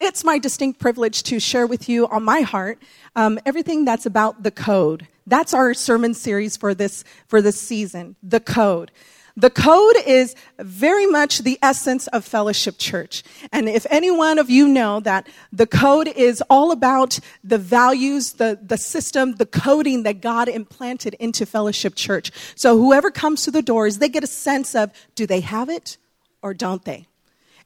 it's my distinct privilege to share with you on my heart um, everything that's about the code. That's our sermon series for this for this season. The code. The code is very much the essence of Fellowship Church. And if any one of you know that the code is all about the values, the, the system, the coding that God implanted into Fellowship Church. So whoever comes to the doors, they get a sense of do they have it or don't they?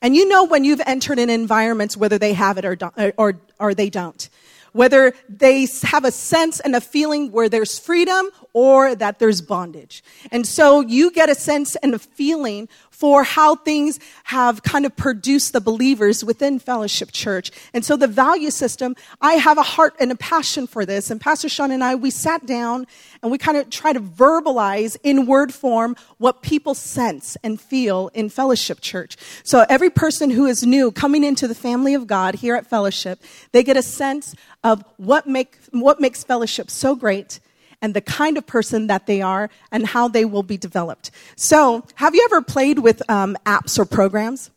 And you know when you've entered in environments whether they have it or, uh, or, or they don't whether they have a sense and a feeling where there's freedom or that there's bondage. And so you get a sense and a feeling for how things have kind of produced the believers within Fellowship Church. And so the value system, I have a heart and a passion for this. And Pastor Sean and I, we sat down and we kind of try to verbalize in word form what people sense and feel in Fellowship Church. So every person who is new coming into the family of God here at Fellowship, they get a sense of what, make, what makes Fellowship so great and the kind of person that they are and how they will be developed. So, have you ever played with um, apps or programs?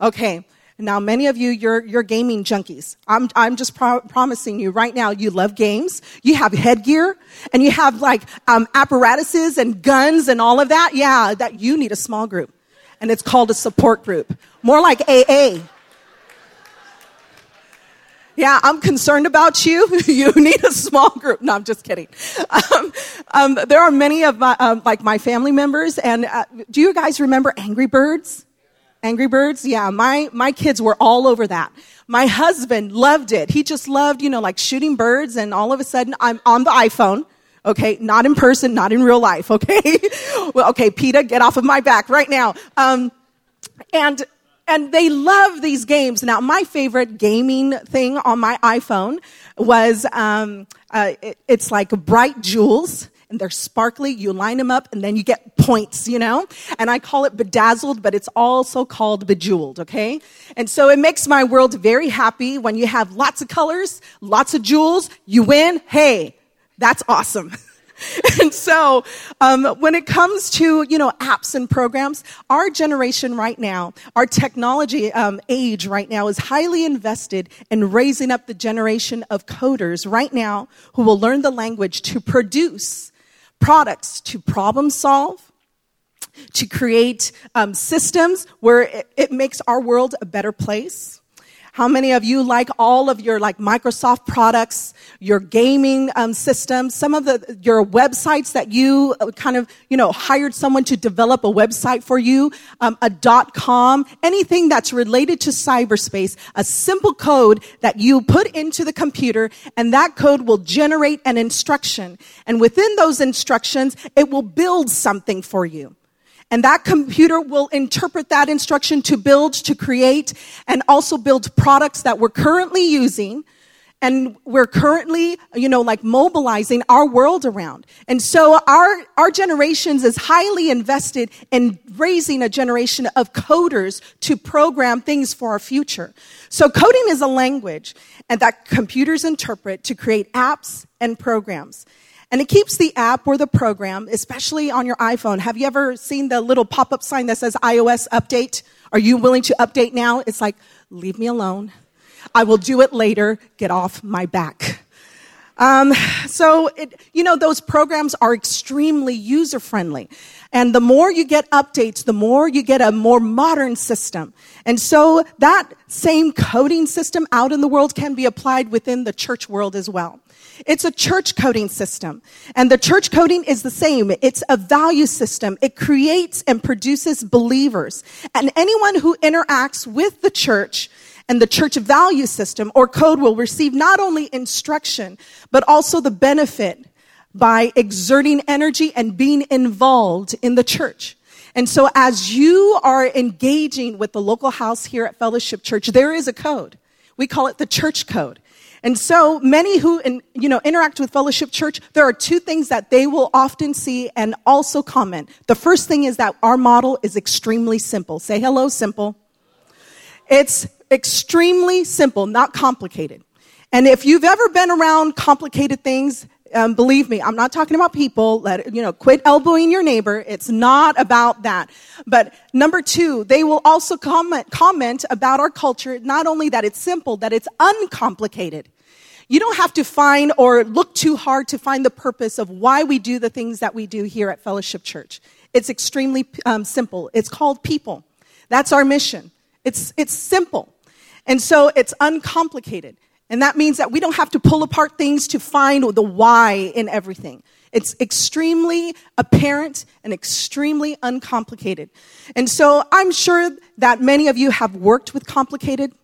Okay. Now, many of you, you're, you're gaming junkies. I'm, I'm just pro- promising you right now, you love games. You have headgear and you have like um, apparatuses and guns and all of that. Yeah, that you need a small group. And it's called a support group. More like AA. Yeah, I'm concerned about you. you need a small group. No, I'm just kidding. Um, um, there are many of my, um, like my family members, and uh, do you guys remember Angry Birds? Angry Birds? Yeah, my, my kids were all over that. My husband loved it. He just loved, you know, like shooting birds, and all of a sudden I'm on the iPhone. Okay, not in person, not in real life. Okay, well, okay, PETA, get off of my back right now. Um, and and they love these games. Now, my favorite gaming thing on my iPhone was um, uh, it, it's like bright jewels. And they're sparkly. You line them up, and then you get points, you know? And I call it bedazzled, but it's also called bejeweled, okay? And so it makes my world very happy when you have lots of colors, lots of jewels, you win. Hey, that's awesome. and so, um, when it comes to you know apps and programs, our generation right now, our technology um, age right now, is highly invested in raising up the generation of coders right now who will learn the language to produce products to problem solve. To create um, systems where it, it makes our world a better place how many of you like all of your like Microsoft products, your gaming um, systems, some of the your websites that you uh, kind of you know hired someone to develop a website for you, um, a dot com, anything that's related to cyberspace, a simple code that you put into the computer, and that code will generate an instruction, and within those instructions, it will build something for you. And that computer will interpret that instruction to build, to create, and also build products that we're currently using and we're currently, you know, like mobilizing our world around. And so our, our generations is highly invested in raising a generation of coders to program things for our future. So coding is a language and that computers interpret to create apps and programs. And it keeps the app or the program, especially on your iPhone. Have you ever seen the little pop up sign that says iOS update? Are you willing to update now? It's like, leave me alone. I will do it later. Get off my back. Um, so, it, you know, those programs are extremely user friendly. And the more you get updates, the more you get a more modern system. And so that same coding system out in the world can be applied within the church world as well. It's a church coding system. And the church coding is the same. It's a value system. It creates and produces believers. And anyone who interacts with the church and the church value system or code will receive not only instruction, but also the benefit by exerting energy and being involved in the church. And so as you are engaging with the local house here at Fellowship Church, there is a code. We call it the church code. And so many who, in, you know, interact with Fellowship Church, there are two things that they will often see and also comment. The first thing is that our model is extremely simple. Say hello, simple. It's extremely simple, not complicated. And if you've ever been around complicated things, Um, believe me, I'm not talking about people. Let you know, quit elbowing your neighbor. It's not about that. But number two, they will also comment comment about our culture. Not only that it's simple, that it's uncomplicated. You don't have to find or look too hard to find the purpose of why we do the things that we do here at Fellowship Church. It's extremely um, simple. It's called people. That's our mission. It's it's simple, and so it's uncomplicated. And that means that we don't have to pull apart things to find the why in everything. It's extremely apparent and extremely uncomplicated. And so I'm sure that many of you have worked with complicated,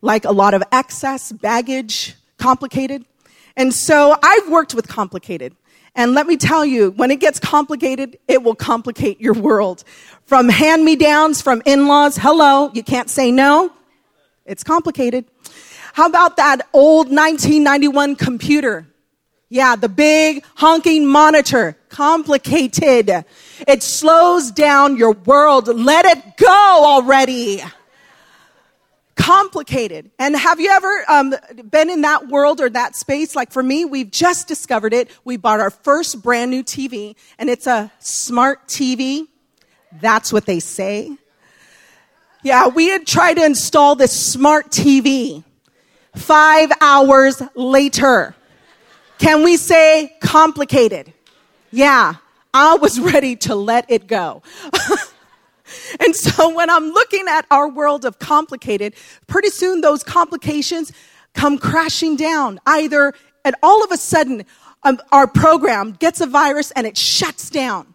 like a lot of excess, baggage, complicated. And so I've worked with complicated. And let me tell you, when it gets complicated, it will complicate your world. From hand me downs, from in laws, hello, you can't say no. It's complicated. How about that old 1991 computer? Yeah, the big honking monitor. Complicated. It slows down your world. Let it go already. Complicated. And have you ever um, been in that world or that space? Like for me, we've just discovered it. We bought our first brand new TV, and it's a smart TV. That's what they say. Yeah, we had tried to install this smart TV five hours later. Can we say complicated? Yeah, I was ready to let it go. and so when I'm looking at our world of complicated, pretty soon those complications come crashing down. Either, and all of a sudden, um, our program gets a virus and it shuts down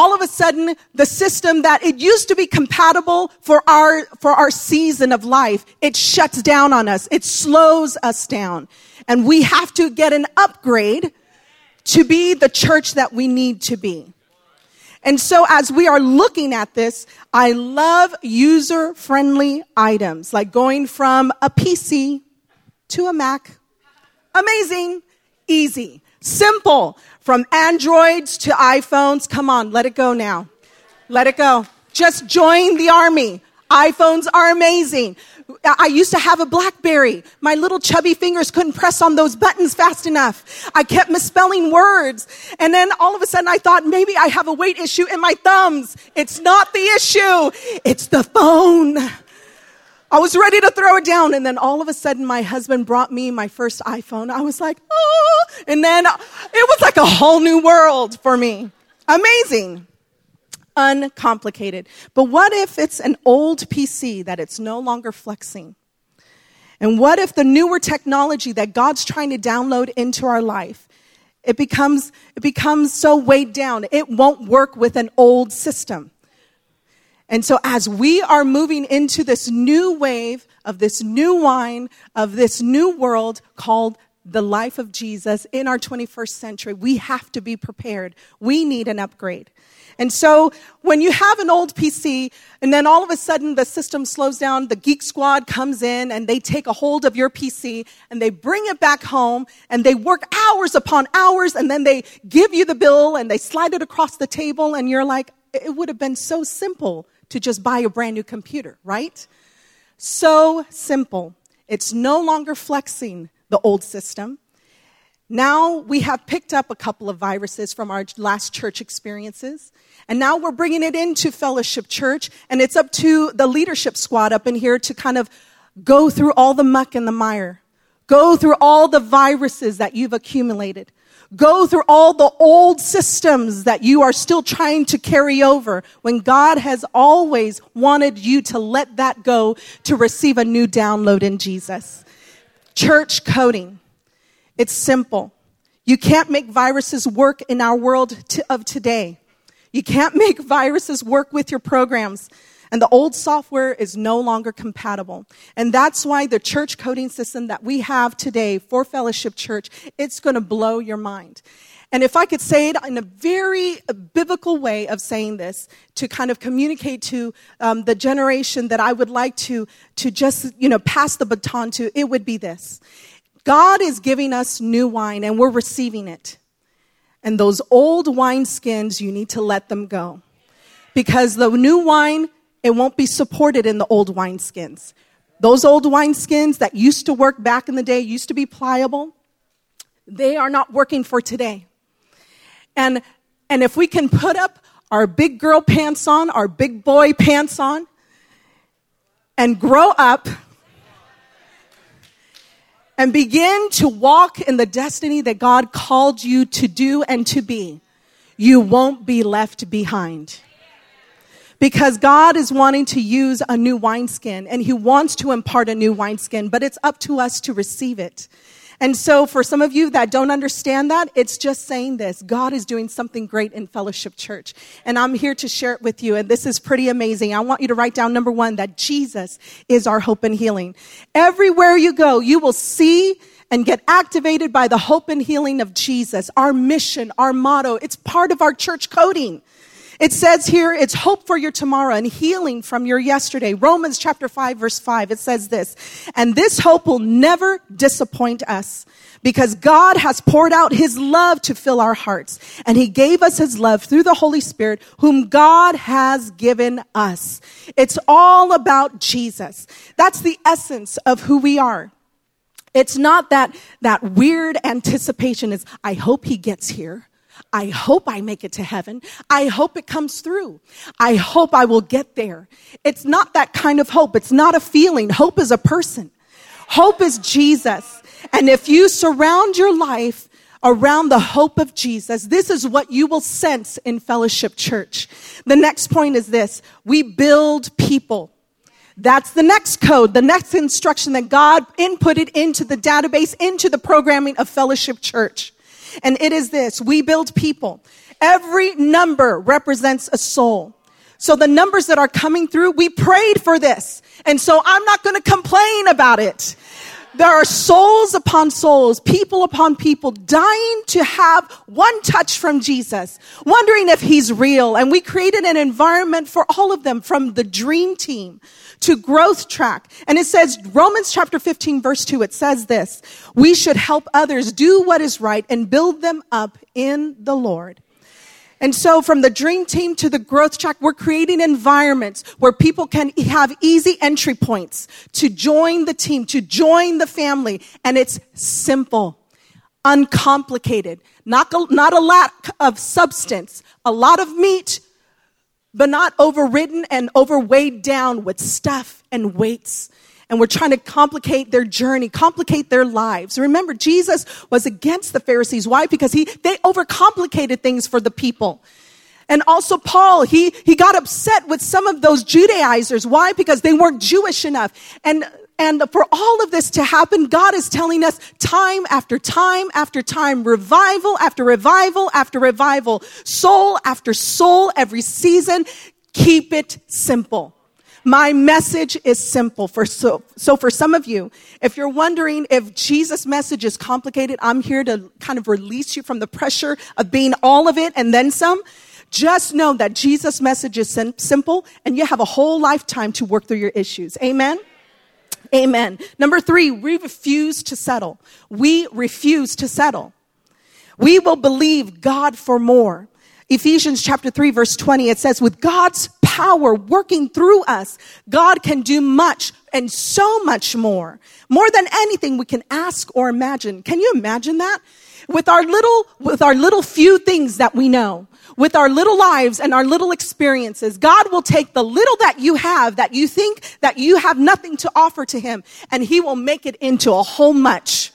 all of a sudden the system that it used to be compatible for our for our season of life it shuts down on us. It slows us down. And we have to get an upgrade to be the church that we need to be. And so as we are looking at this i love user friendly items like going from a pc to a mac. Amazing. Easy simple from Androids to iPhones. Come on, let it go now. Let it go. Just join the army. iPhones are amazing. I used to have a Blackberry. My little chubby fingers couldn't press on those buttons fast enough. I kept misspelling words. And then all of a sudden I thought maybe I have a weight issue in my thumbs. It's not the issue. It's the phone. I was ready to throw it down. And then all of a sudden, my husband brought me my first iPhone. I was like, oh. And then it was like a whole new world for me. Amazing. Uncomplicated. But what if it's an old PC that it's no longer flexing? And what if the newer technology that God's trying to download into our life, it becomes, it becomes so weighed down, it won't work with an old system. And so as we are moving into this new wave of this new wine, of this new world called the life of Jesus in our 21st century, we have to be prepared. We need an upgrade. And so when you have an old PC and then all of a sudden the system slows down, the geek squad comes in and they take a hold of your PC and they bring it back home and they work hours upon hours and then they give you the bill and they slide it across the table and you're like, it would have been so simple to just buy a brand new computer, right? So simple. It's no longer flexing the old system. Now we have picked up a couple of viruses from our last church experiences. And now we're bringing it into Fellowship Church. And it's up to the leadership squad up in here to kind of go through all the muck and the mire, go through all the viruses that you've accumulated, go through all the old systems that you are still trying to carry over when God has always wanted you to let that go to receive a new download in Jesus. Church coding. It's simple. You can't make viruses work in our world to, of today. You can't make viruses work with your programs. And the old software is no longer compatible. And that's why the church coding system that we have today for Fellowship Church, it's going to blow your mind. And if I could say it in a very biblical way of saying this, to kind of communicate to um, the generation that I would like to, to just, you know, pass the baton to, it would be this. God is giving us new wine and we're receiving it. And those old wine skins, you need to let them go. Because the new wine it won't be supported in the old wineskins. Those old wineskins that used to work back in the day, used to be pliable, They are not working for today. And, and if we can put up our big girl pants on, our big boy pants on, and grow up and begin to walk in the destiny that God called you to do and to be, you won't be left behind. Because God is wanting to use a new wineskin and He wants to impart a new wineskin, but it's up to us to receive it. And so for some of you that don't understand that, it's just saying this. God is doing something great in Fellowship Church. And I'm here to share it with you. And this is pretty amazing. I want you to write down number one, that Jesus is our hope and healing. Everywhere you go, you will see and get activated by the hope and healing of Jesus, our mission, our motto. It's part of our church coding. It says here, it's hope for your tomorrow and healing from your yesterday. Romans chapter 5 verse 5, it says this, and this hope will never disappoint us because God has poured out his love to fill our hearts and he gave us his love through the Holy Spirit whom God has given us. It's all about Jesus. That's the essence of who we are. It's not that, that weird anticipation is, I hope he gets here. I hope I make it to heaven. I hope it comes through. I hope I will get there. It's not that kind of hope. It's not a feeling. Hope is a person. Hope is Jesus. And if you surround your life around the hope of Jesus, this is what you will sense in Fellowship Church. The next point is this. We build people. That's the next code, the next instruction that God inputted into the database, into the programming of Fellowship Church. And it is this. We build people. Every number represents a soul. So the numbers that are coming through, we prayed for this. And so I'm not going to complain about it. There are souls upon souls, people upon people dying to have one touch from Jesus, wondering if he's real. And we created an environment for all of them from the dream team to growth track. And it says, Romans chapter 15 verse 2, it says this, we should help others do what is right and build them up in the Lord. And so from the dream team to the growth track, we're creating environments where people can have easy entry points to join the team, to join the family. And it's simple, uncomplicated, not, not a lack of substance, a lot of meat, but not overridden and overweighed down with stuff and weights. And we're trying to complicate their journey, complicate their lives. Remember, Jesus was against the Pharisees. Why? Because he, they overcomplicated things for the people. And also Paul, he, he got upset with some of those Judaizers. Why? Because they weren't Jewish enough. And and for all of this to happen, God is telling us time after time after time, revival after revival after revival, soul after soul, every season. Keep it simple. My message is simple for so, so for some of you, if you're wondering if Jesus' message is complicated, I'm here to kind of release you from the pressure of being all of it and then some. Just know that Jesus' message is sim- simple and you have a whole lifetime to work through your issues. Amen. Amen. Number three, we refuse to settle. We refuse to settle. We will believe God for more. Ephesians chapter 3 verse 20, it says, with God's power working through us, God can do much and so much more. More than anything we can ask or imagine. Can you imagine that? With our little, with our little few things that we know, with our little lives and our little experiences, God will take the little that you have that you think that you have nothing to offer to Him and He will make it into a whole much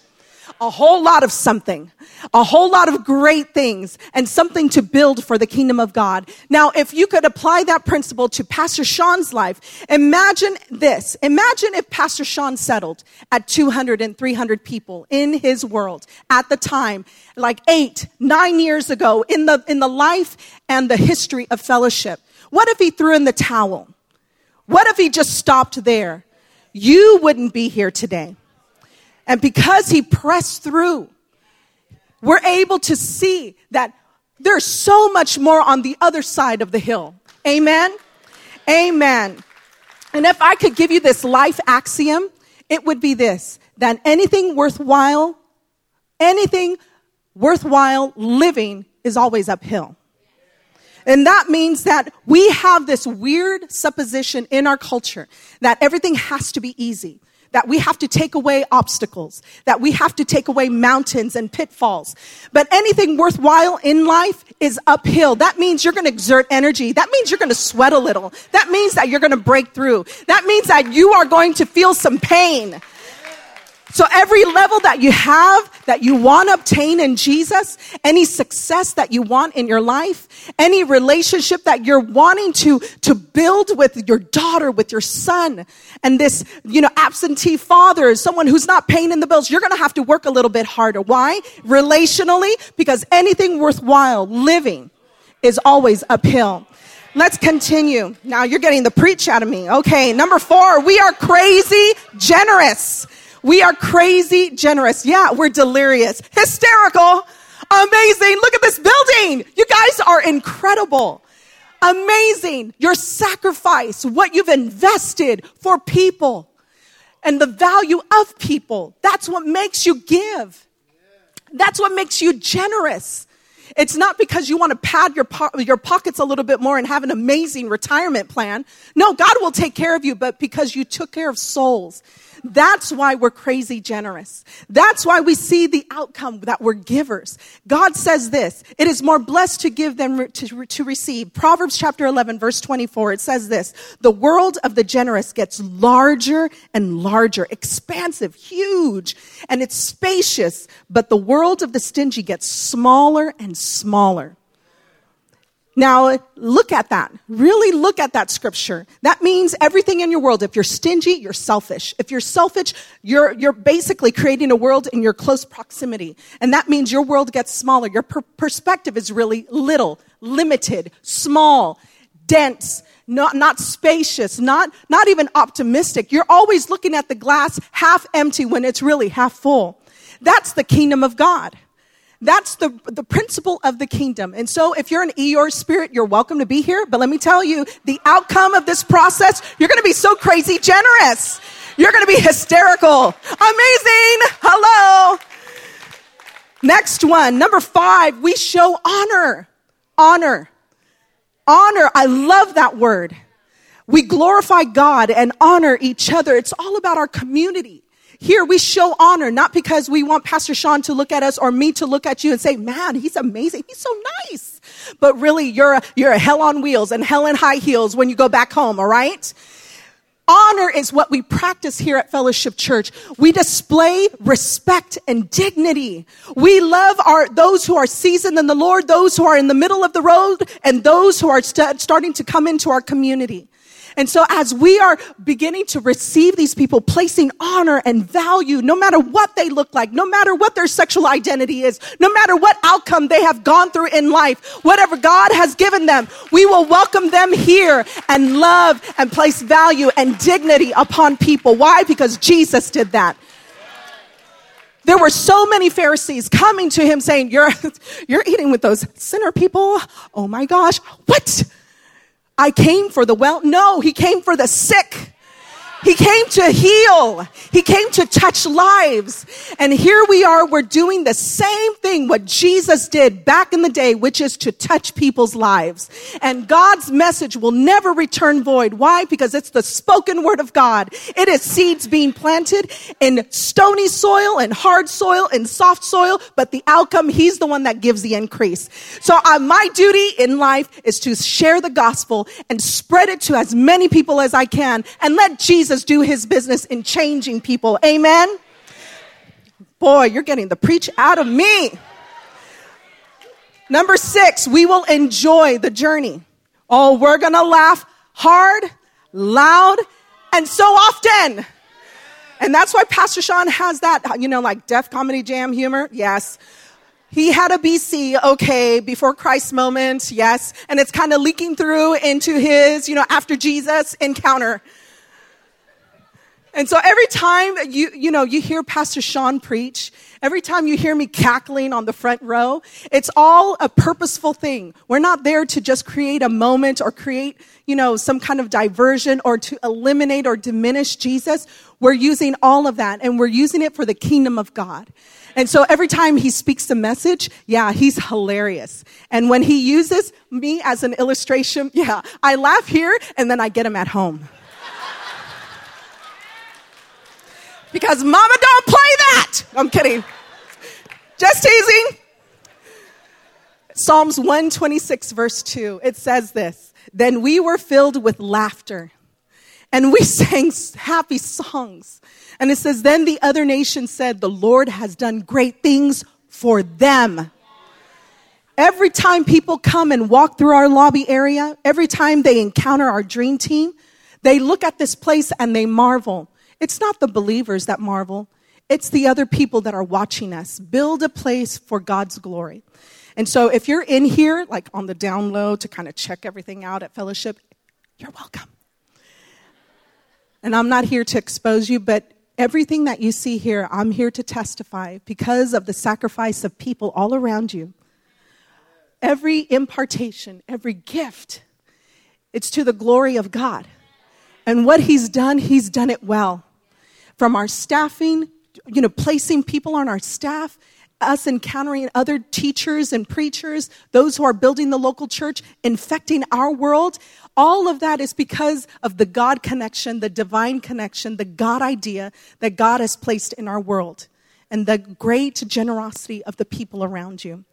a whole lot of something, a whole lot of great things, and something to build for the kingdom of God. Now, if you could apply that principle to Pastor Sean's life, imagine this. Imagine if Pastor Sean settled at 200 and 300 people in his world at the time, like eight, nine years ago, in the, in the life and the history of fellowship. What if he threw in the towel? What if he just stopped there? You wouldn't be here today. And because he pressed through, we're able to see that there's so much more on the other side of the hill. Amen. Amen. And if I could give you this life axiom, it would be this that anything worthwhile, anything worthwhile living is always uphill. And that means that we have this weird supposition in our culture that everything has to be easy that we have to take away obstacles, that we have to take away mountains and pitfalls. But anything worthwhile in life is uphill. That means you're going to exert energy. That means you're going to sweat a little. That means that you're going to break through. That means that you are going to feel some pain. So every level that you have, that you want to obtain in Jesus, any success that you want in your life, any relationship that you're wanting to, to build with your daughter, with your son, and this, you know, absentee father, someone who's not paying in the bills, you're going to have to work a little bit harder. Why? Relationally, because anything worthwhile living is always uphill. Let's continue. Now you're getting the preach out of me. Okay. Number four, we are crazy generous. We are crazy generous. Yeah, we're delirious, hysterical, amazing. Look at this building. You guys are incredible. Amazing. Your sacrifice, what you've invested for people and the value of people. That's what makes you give. That's what makes you generous. It's not because you want to pad your, po- your pockets a little bit more and have an amazing retirement plan. No, God will take care of you, but because you took care of souls that's why we're crazy generous. That's why we see the outcome that we're givers. God says this, it is more blessed to give than to, to receive. Proverbs chapter 11 verse 24, it says this, the world of the generous gets larger and larger, expansive, huge, and it's spacious, but the world of the stingy gets smaller and smaller. Now, look at that. Really look at that scripture. That means everything in your world. If you're stingy, you're selfish. If you're selfish, you're, you're basically creating a world in your close proximity. And that means your world gets smaller. Your per- perspective is really little, limited, small, dense, not, not spacious, not, not even optimistic. You're always looking at the glass half empty when it's really half full. That's the kingdom of God. That's the, the principle of the kingdom. And so if you're an Eeyore spirit, you're welcome to be here. But let me tell you, the outcome of this process, you're going to be so crazy generous. You're going to be hysterical. Amazing. Hello. Next one, number five, we show honor. Honor. Honor. I love that word. We glorify God and honor each other. It's all about our community. Here we show honor, not because we want Pastor Sean to look at us or me to look at you and say, man, he's amazing. He's so nice. But really, you're a, you're a hell on wheels and hell in high heels when you go back home, all right? Honor is what we practice here at Fellowship Church. We display respect and dignity. We love our, those who are seasoned in the Lord, those who are in the middle of the road, and those who are st- starting to come into our community. And so as we are beginning to receive these people, placing honor and value, no matter what they look like, no matter what their sexual identity is, no matter what outcome they have gone through in life, whatever God has given them, we will welcome them here and love and place value and dignity upon people. Why? Because Jesus did that there were so many Pharisees coming to him saying, you're, you're eating with those sinner people. Oh my gosh. What? I came for the well. No, he came for the sick. He came to heal. He came to touch lives. And here we are, we're doing the same thing what Jesus did back in the day, which is to touch people's lives. And God's message will never return void. Why? Because it's the spoken word of God. It is seeds being planted in stony soil and hard soil and soft soil, but the outcome, He's the one that gives the increase. So uh, my duty in life is to share the gospel and spread it to as many people as I can and let Jesus Jesus do his business in changing people. Amen? Boy, you're getting the preach out of me. Number six, we will enjoy the journey. Oh, we're gonna laugh hard, loud, and so often. And that's why Pastor Sean has that, you know, like Def Comedy Jam humor. Yes. He had a BC, okay, before Christ moment, yes. And it's kind of leaking through into his, you know, after Jesus encounter. And so every time you, you know, you hear Pastor Sean preach, every time you hear me cackling on the front row, it's all a purposeful thing. We're not there to just create a moment or create, you know, some kind of diversion or to eliminate or diminish Jesus. We're using all of that and we're using it for the kingdom of God. And so every time he speaks the message, yeah, he's hilarious. And when he uses me as an illustration, yeah, I laugh here and then I get him at home. Because mama don't play that. I'm kidding. Just teasing. Psalms 126, verse 2, it says this Then we were filled with laughter, and we sang happy songs. And it says, Then the other nations said, The Lord has done great things for them. Every time people come and walk through our lobby area, every time they encounter our dream team, they look at this place and they marvel. It's not the believers that marvel, it's the other people that are watching us build a place for God's glory. And so if you're in here, like on the down low to kind of check everything out at fellowship, you're welcome. And I'm not here to expose you, but everything that you see here, I'm here to testify because of the sacrifice of people all around you. Every impartation, every gift, it's to the glory of God. And what He's done, He's done it well. From our staffing, you know, placing people on our staff, us encountering other teachers and preachers, those who are building the local church, infecting our world. All of that is because of the God connection, the divine connection, the God idea that God has placed in our world, and the great generosity of the people around you.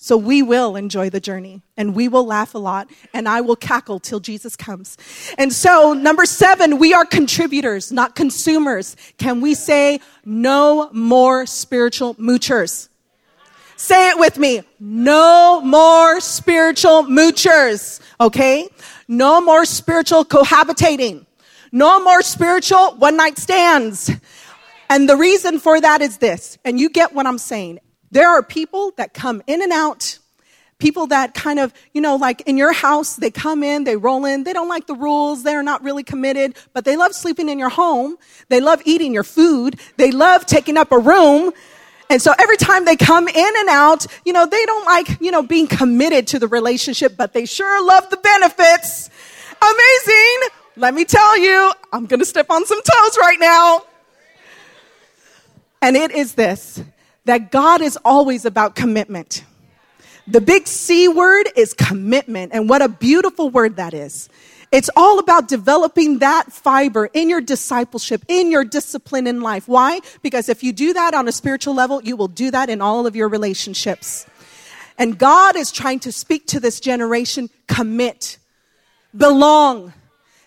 So we will enjoy the journey and we will laugh a lot and I will cackle till Jesus comes. And so, number seven, we are contributors, not consumers. Can we say no more spiritual moochers? Say it with me. No more spiritual moochers. Okay? No more spiritual cohabitating. No more spiritual one night stands. And the reason for that is this, and you get what I'm saying. There are people that come in and out, people that kind of, you know, like in your house, they come in, they roll in, they don't like the rules, they're not really committed, but they love sleeping in your home, they love eating your food, they love taking up a room. And so every time they come in and out, you know, they don't like, you know, being committed to the relationship, but they sure love the benefits. Amazing. Let me tell you, I'm going to step on some toes right now. And it is this that God is always about commitment. The big C word is commitment, and what a beautiful word that is. It's all about developing that fiber in your discipleship, in your discipline in life. Why? Because if you do that on a spiritual level, you will do that in all of your relationships. And God is trying to speak to this generation commit, belong,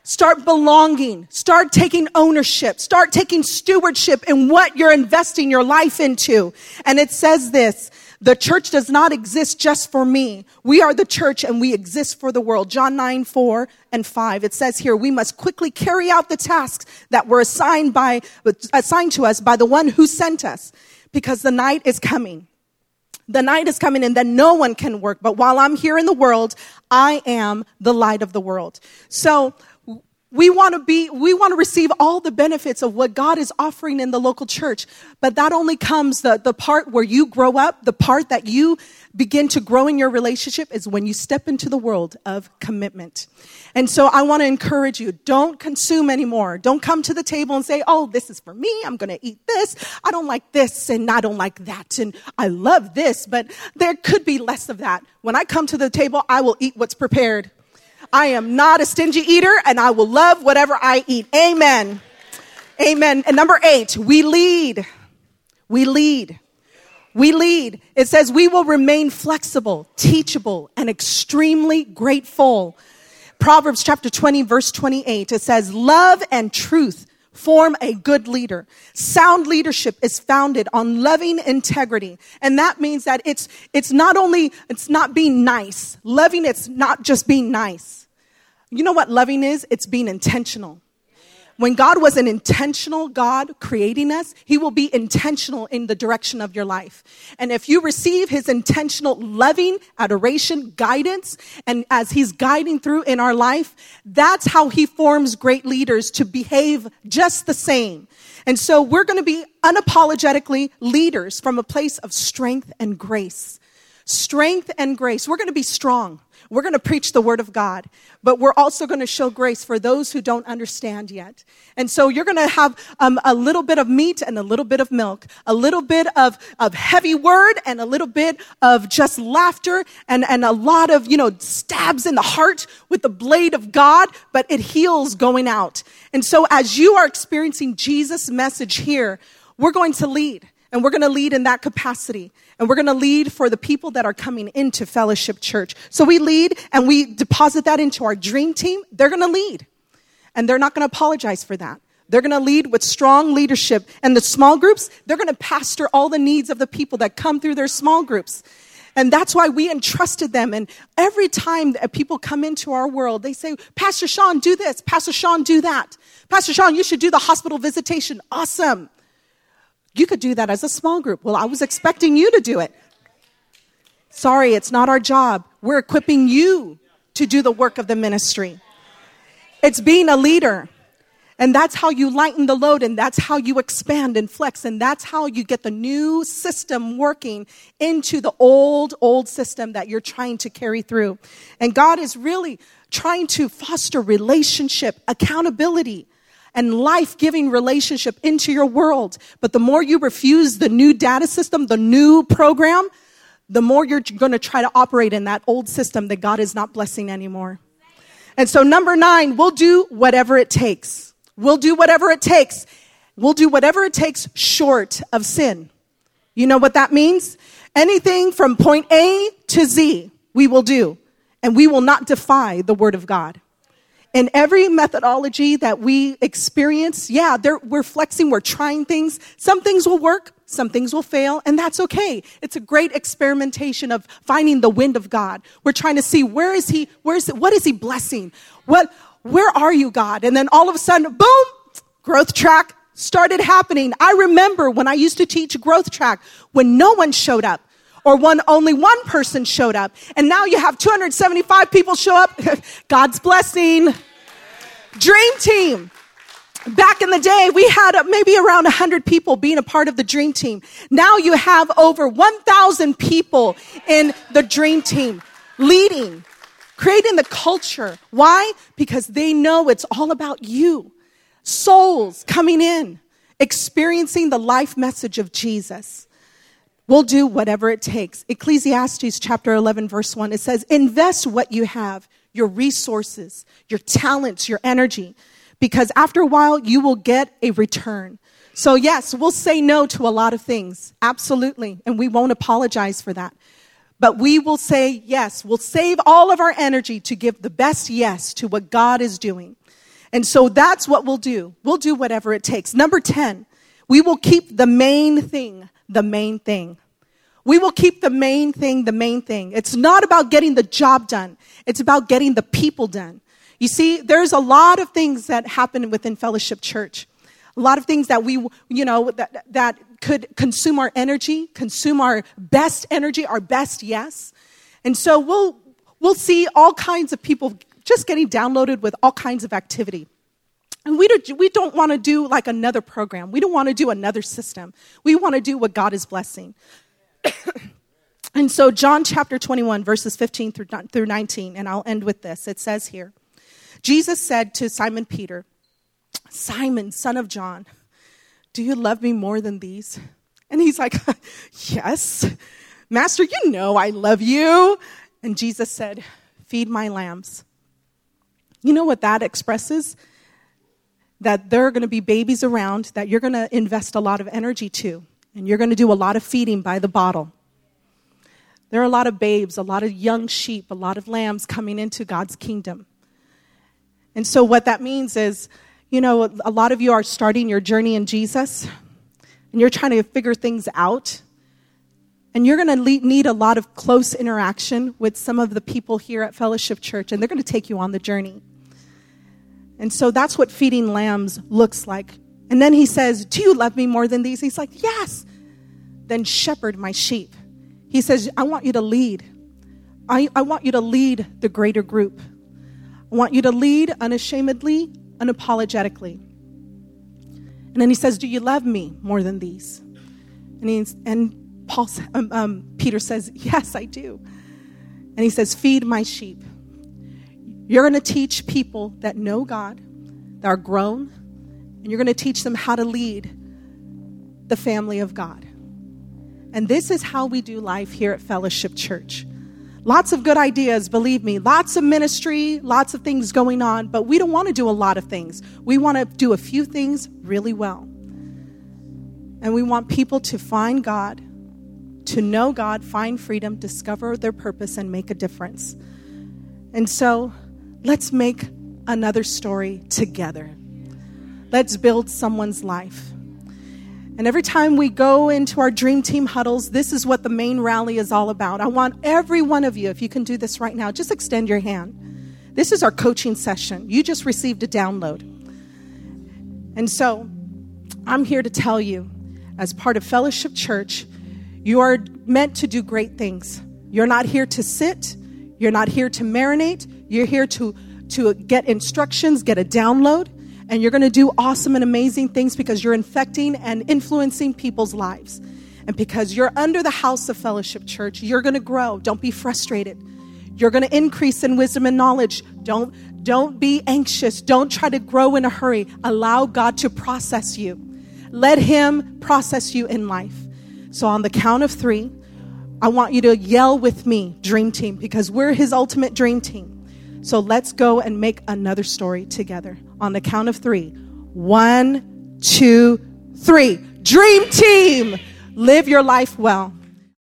Start belonging. Start taking ownership. Start taking stewardship in what you're investing your life into. And it says this, the church does not exist just for me. We are the church and we exist for the world. John 9, 4 and 5. It says here, we must quickly carry out the tasks that were assigned by, assigned to us by the one who sent us because the night is coming. The night is coming and then no one can work. But while I'm here in the world, I am the light of the world. So we want to be, we want to receive all the benefits of what God is offering in the local church. But that only comes, the, the part where you grow up, the part that you begin to grow in your relationship is when you step into the world of commitment. And so I want to encourage you, don't consume anymore. Don't come to the table and say, oh, this is for me. I'm going to eat this. I don't like this and I don't like that. And I love this, but there could be less of that. When I come to the table, I will eat what's prepared. I am not a stingy eater and I will love whatever I eat. Amen. Amen. And number eight, we lead. We lead. We lead. It says we will remain flexible, teachable, and extremely grateful. Proverbs chapter 20, verse 28, it says, Love and truth form a good leader. Sound leadership is founded on loving integrity. And that means that it's, it's not only, it's not being nice. Loving, it's not just being nice. You know what loving is? It's being intentional. When God was an intentional God creating us, He will be intentional in the direction of your life. And if you receive His intentional loving adoration, guidance, and as He's guiding through in our life, that's how He forms great leaders to behave just the same. And so we're going to be unapologetically leaders from a place of strength and grace. Strength and grace. We're going to be strong. We're going to preach the word of God, but we're also going to show grace for those who don't understand yet. And so you're going to have um, a little bit of meat and a little bit of milk, a little bit of, of heavy word and a little bit of just laughter and, and a lot of, you know, stabs in the heart with the blade of God, but it heals going out. And so as you are experiencing Jesus' message here, we're going to lead and we're going to lead in that capacity. And we're going to lead for the people that are coming into Fellowship Church. So we lead and we deposit that into our dream team. They're going to lead. And they're not going to apologize for that. They're going to lead with strong leadership. And the small groups, they're going to pastor all the needs of the people that come through their small groups. And that's why we entrusted them. And every time that people come into our world, they say, Pastor Sean, do this. Pastor Sean, do that. Pastor Sean, you should do the hospital visitation. Awesome. You could do that as a small group. Well, I was expecting you to do it. Sorry, it's not our job. We're equipping you to do the work of the ministry. It's being a leader. And that's how you lighten the load, and that's how you expand and flex, and that's how you get the new system working into the old, old system that you're trying to carry through. And God is really trying to foster relationship, accountability, and life giving relationship into your world. But the more you refuse the new data system, the new program, the more you're going to try to operate in that old system that God is not blessing anymore. And so, number nine, we'll do whatever it takes. We'll do whatever it takes. We'll do whatever it takes short of sin. You know what that means? Anything from point A to Z, we will do. And we will not defy the word of God. In every methodology that we experience, yeah, we're flexing, we're trying things. Some things will work, some things will fail, and that's okay. It's a great experimentation of finding the wind of God. We're trying to see where is He, where's, what is He blessing? What, where are you, God? And then all of a sudden, boom, growth track started happening. I remember when I used to teach growth track when no one showed up or one only one person showed up. And now you have 275 people show up. God's blessing. Dream team. Back in the day we had uh, maybe around 100 people being a part of the dream team. Now you have over 1000 people in the dream team leading creating the culture. Why? Because they know it's all about you. Souls coming in experiencing the life message of jesus We'll do whatever it takes. Ecclesiastes chapter 11, verse 1, it says, Invest what you have, your resources, your talents, your energy, because after a while you will get a return. So, yes, we'll say no to a lot of things, absolutely, and we won't apologize for that. But we will say yes. We'll save all of our energy to give the best yes to what God is doing. And so that's what we'll do. We'll do whatever it takes. Number 10, we will keep the main thing the main thing. We will keep the main thing the main thing. It's not about getting the job done. It's about getting the people done. You see, there's a lot of things that happen within Fellowship Church. A lot of things that we, you know, that, that could consume our energy, consume our best energy, our best yes. And so we'll, we'll see all kinds of people just getting downloaded with all kinds of activity. And we don't, we don't want to do like another program. We don't want to do another system. We want to do what God is blessing. and so, John chapter 21, verses 15 through, through 19, and I'll end with this. It says here Jesus said to Simon Peter, Simon, son of John, do you love me more than these? And he's like, Yes, Master, you know I love you. And Jesus said, Feed my lambs. You know what that expresses? that there are going to be babies around that you're going to invest a lot of energy to, and you're going to do a lot of feeding by the bottle. There are a lot of babes, a lot of young sheep, a lot of lambs coming into God's kingdom. And so, what that means is, you know, a lot of you are starting your journey in Jesus, and you're trying to figure things out. And you're going to need a lot of close interaction with some of the people here at Fellowship Church, and they're going to take you on the journey. And so that's what feeding lambs looks like. And then he says, Do you love me more than these? He's like, Yes. Then shepherd my sheep. He says, I want you to lead. I, I want you to lead the greater group. I want you to lead unashamedly, unapologetically. And then he says, Do you love me more than these? And, and Paul, um, um, Peter says, Yes, I do. And he says, Feed my sheep. You're going to teach people that know God, that are grown, and you're going to teach them how to lead the family of God. And this is how we do life here at Fellowship Church. Lots of good ideas, believe me. Lots of ministry, lots of things going on, but we don't want to do a lot of things. We want to do a few things really well. And we want people to find God, to know God, find freedom, discover their purpose, and make a difference. And so let's make another story together. Let's build someone's life. And every time we go into our dream team huddles, this is what the main rally is all about. I want every one of you, if you can do this right now, just extend your hand. This is our coaching session. You just received a download. And so I'm here to tell you, as part of Fellowship Church, you are meant to do great things. You're not here to sit, you're not here to marinate, you're here to, to get instructions, get a download and you're going to do awesome and amazing things because you're infecting and influencing people's lives. And because you're under the house of fellowship church, you're going to grow. Don't be frustrated. You're going to increase in wisdom and knowledge. Don't don't be anxious. Don't try to grow in a hurry. Allow God to process you. Let him process you in life. So on the count of 3, I want you to yell with me, dream team, because we're his ultimate dream team. So let's go and make another story together on the count of three. One, two, three. Dream team. Live your life well.